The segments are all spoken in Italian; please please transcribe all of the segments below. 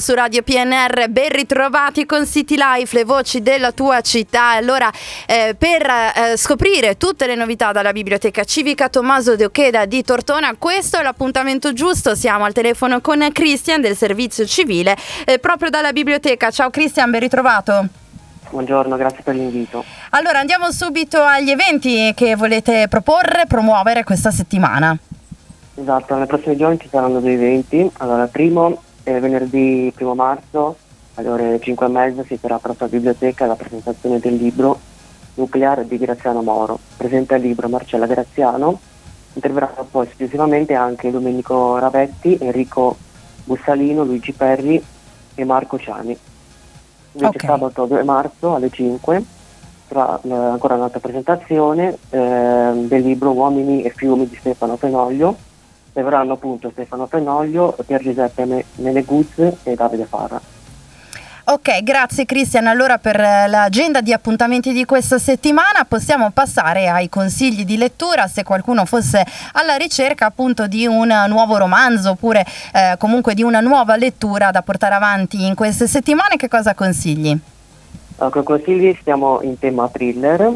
su Radio PNR, ben ritrovati con City Life, le voci della tua città. Allora, eh, per eh, scoprire tutte le novità dalla Biblioteca Civica Tommaso De Ocheda di Tortona, questo è l'appuntamento giusto. Siamo al telefono con Christian del Servizio Civile, eh, proprio dalla biblioteca. Ciao Christian, ben ritrovato. Buongiorno, grazie per l'invito. Allora, andiamo subito agli eventi che volete proporre, promuovere questa settimana. Esatto, nei prossimi giorni ci saranno due eventi. Allora, primo è venerdì 1 marzo alle ore 5 e mezza si terrà presso la biblioteca la presentazione del libro Nucleare di Graziano Moro. Presenta il libro Marcella Graziano. Interverranno poi successivamente anche Domenico Ravetti, Enrico Bussalino, Luigi Perri e Marco Ciani. Invece okay. sabato 2 marzo alle 5 sarà eh, ancora un'altra presentazione eh, del libro Uomini e fiumi di Stefano Fenoglio Seguiranno appunto Stefano Fenoglio, Pier Giuseppe Meneguz e Davide Farra. Ok, grazie Cristian. Allora per eh, l'agenda di appuntamenti di questa settimana possiamo passare ai consigli di lettura se qualcuno fosse alla ricerca appunto di un nuovo romanzo oppure eh, comunque di una nuova lettura da portare avanti in queste settimane, che cosa consigli? Allora, consigli stiamo in tema thriller.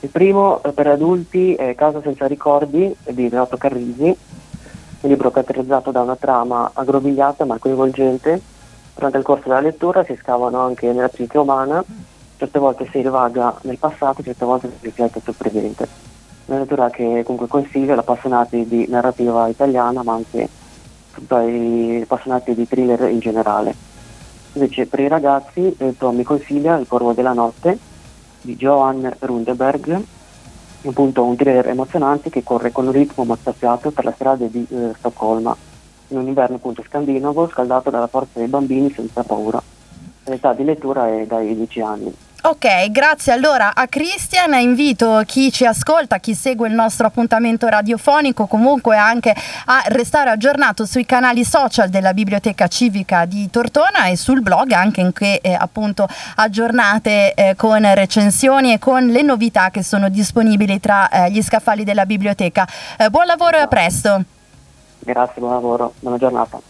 Il primo eh, per adulti è Casa senza ricordi di Renato Carrisi un libro caratterizzato da una trama aggrovigliata ma coinvolgente. Durante il corso della lettura si scavano anche nella psiche umana, certe volte si rivaga nel passato, certe volte si riflette sul presente. Una lettura che comunque consiglio agli appassionati di narrativa italiana ma anche ai appassionati di thriller in generale. Invece per i ragazzi eh, Tommy consiglia Il Corvo della Notte di Johan Rundeberg appunto un thriller emozionante che corre con un ritmo mozzafiato per le strade di eh, Stoccolma, in un inverno appunto scandinavo scaldato dalla forza dei bambini senza paura. L'età di lettura è dai 10 anni. Ok, grazie allora a Christian, invito chi ci ascolta, chi segue il nostro appuntamento radiofonico comunque anche a restare aggiornato sui canali social della Biblioteca Civica di Tortona e sul blog anche in che eh, appunto aggiornate eh, con recensioni e con le novità che sono disponibili tra eh, gli scaffali della biblioteca. Eh, buon lavoro e a presto. Grazie, buon lavoro, buona giornata.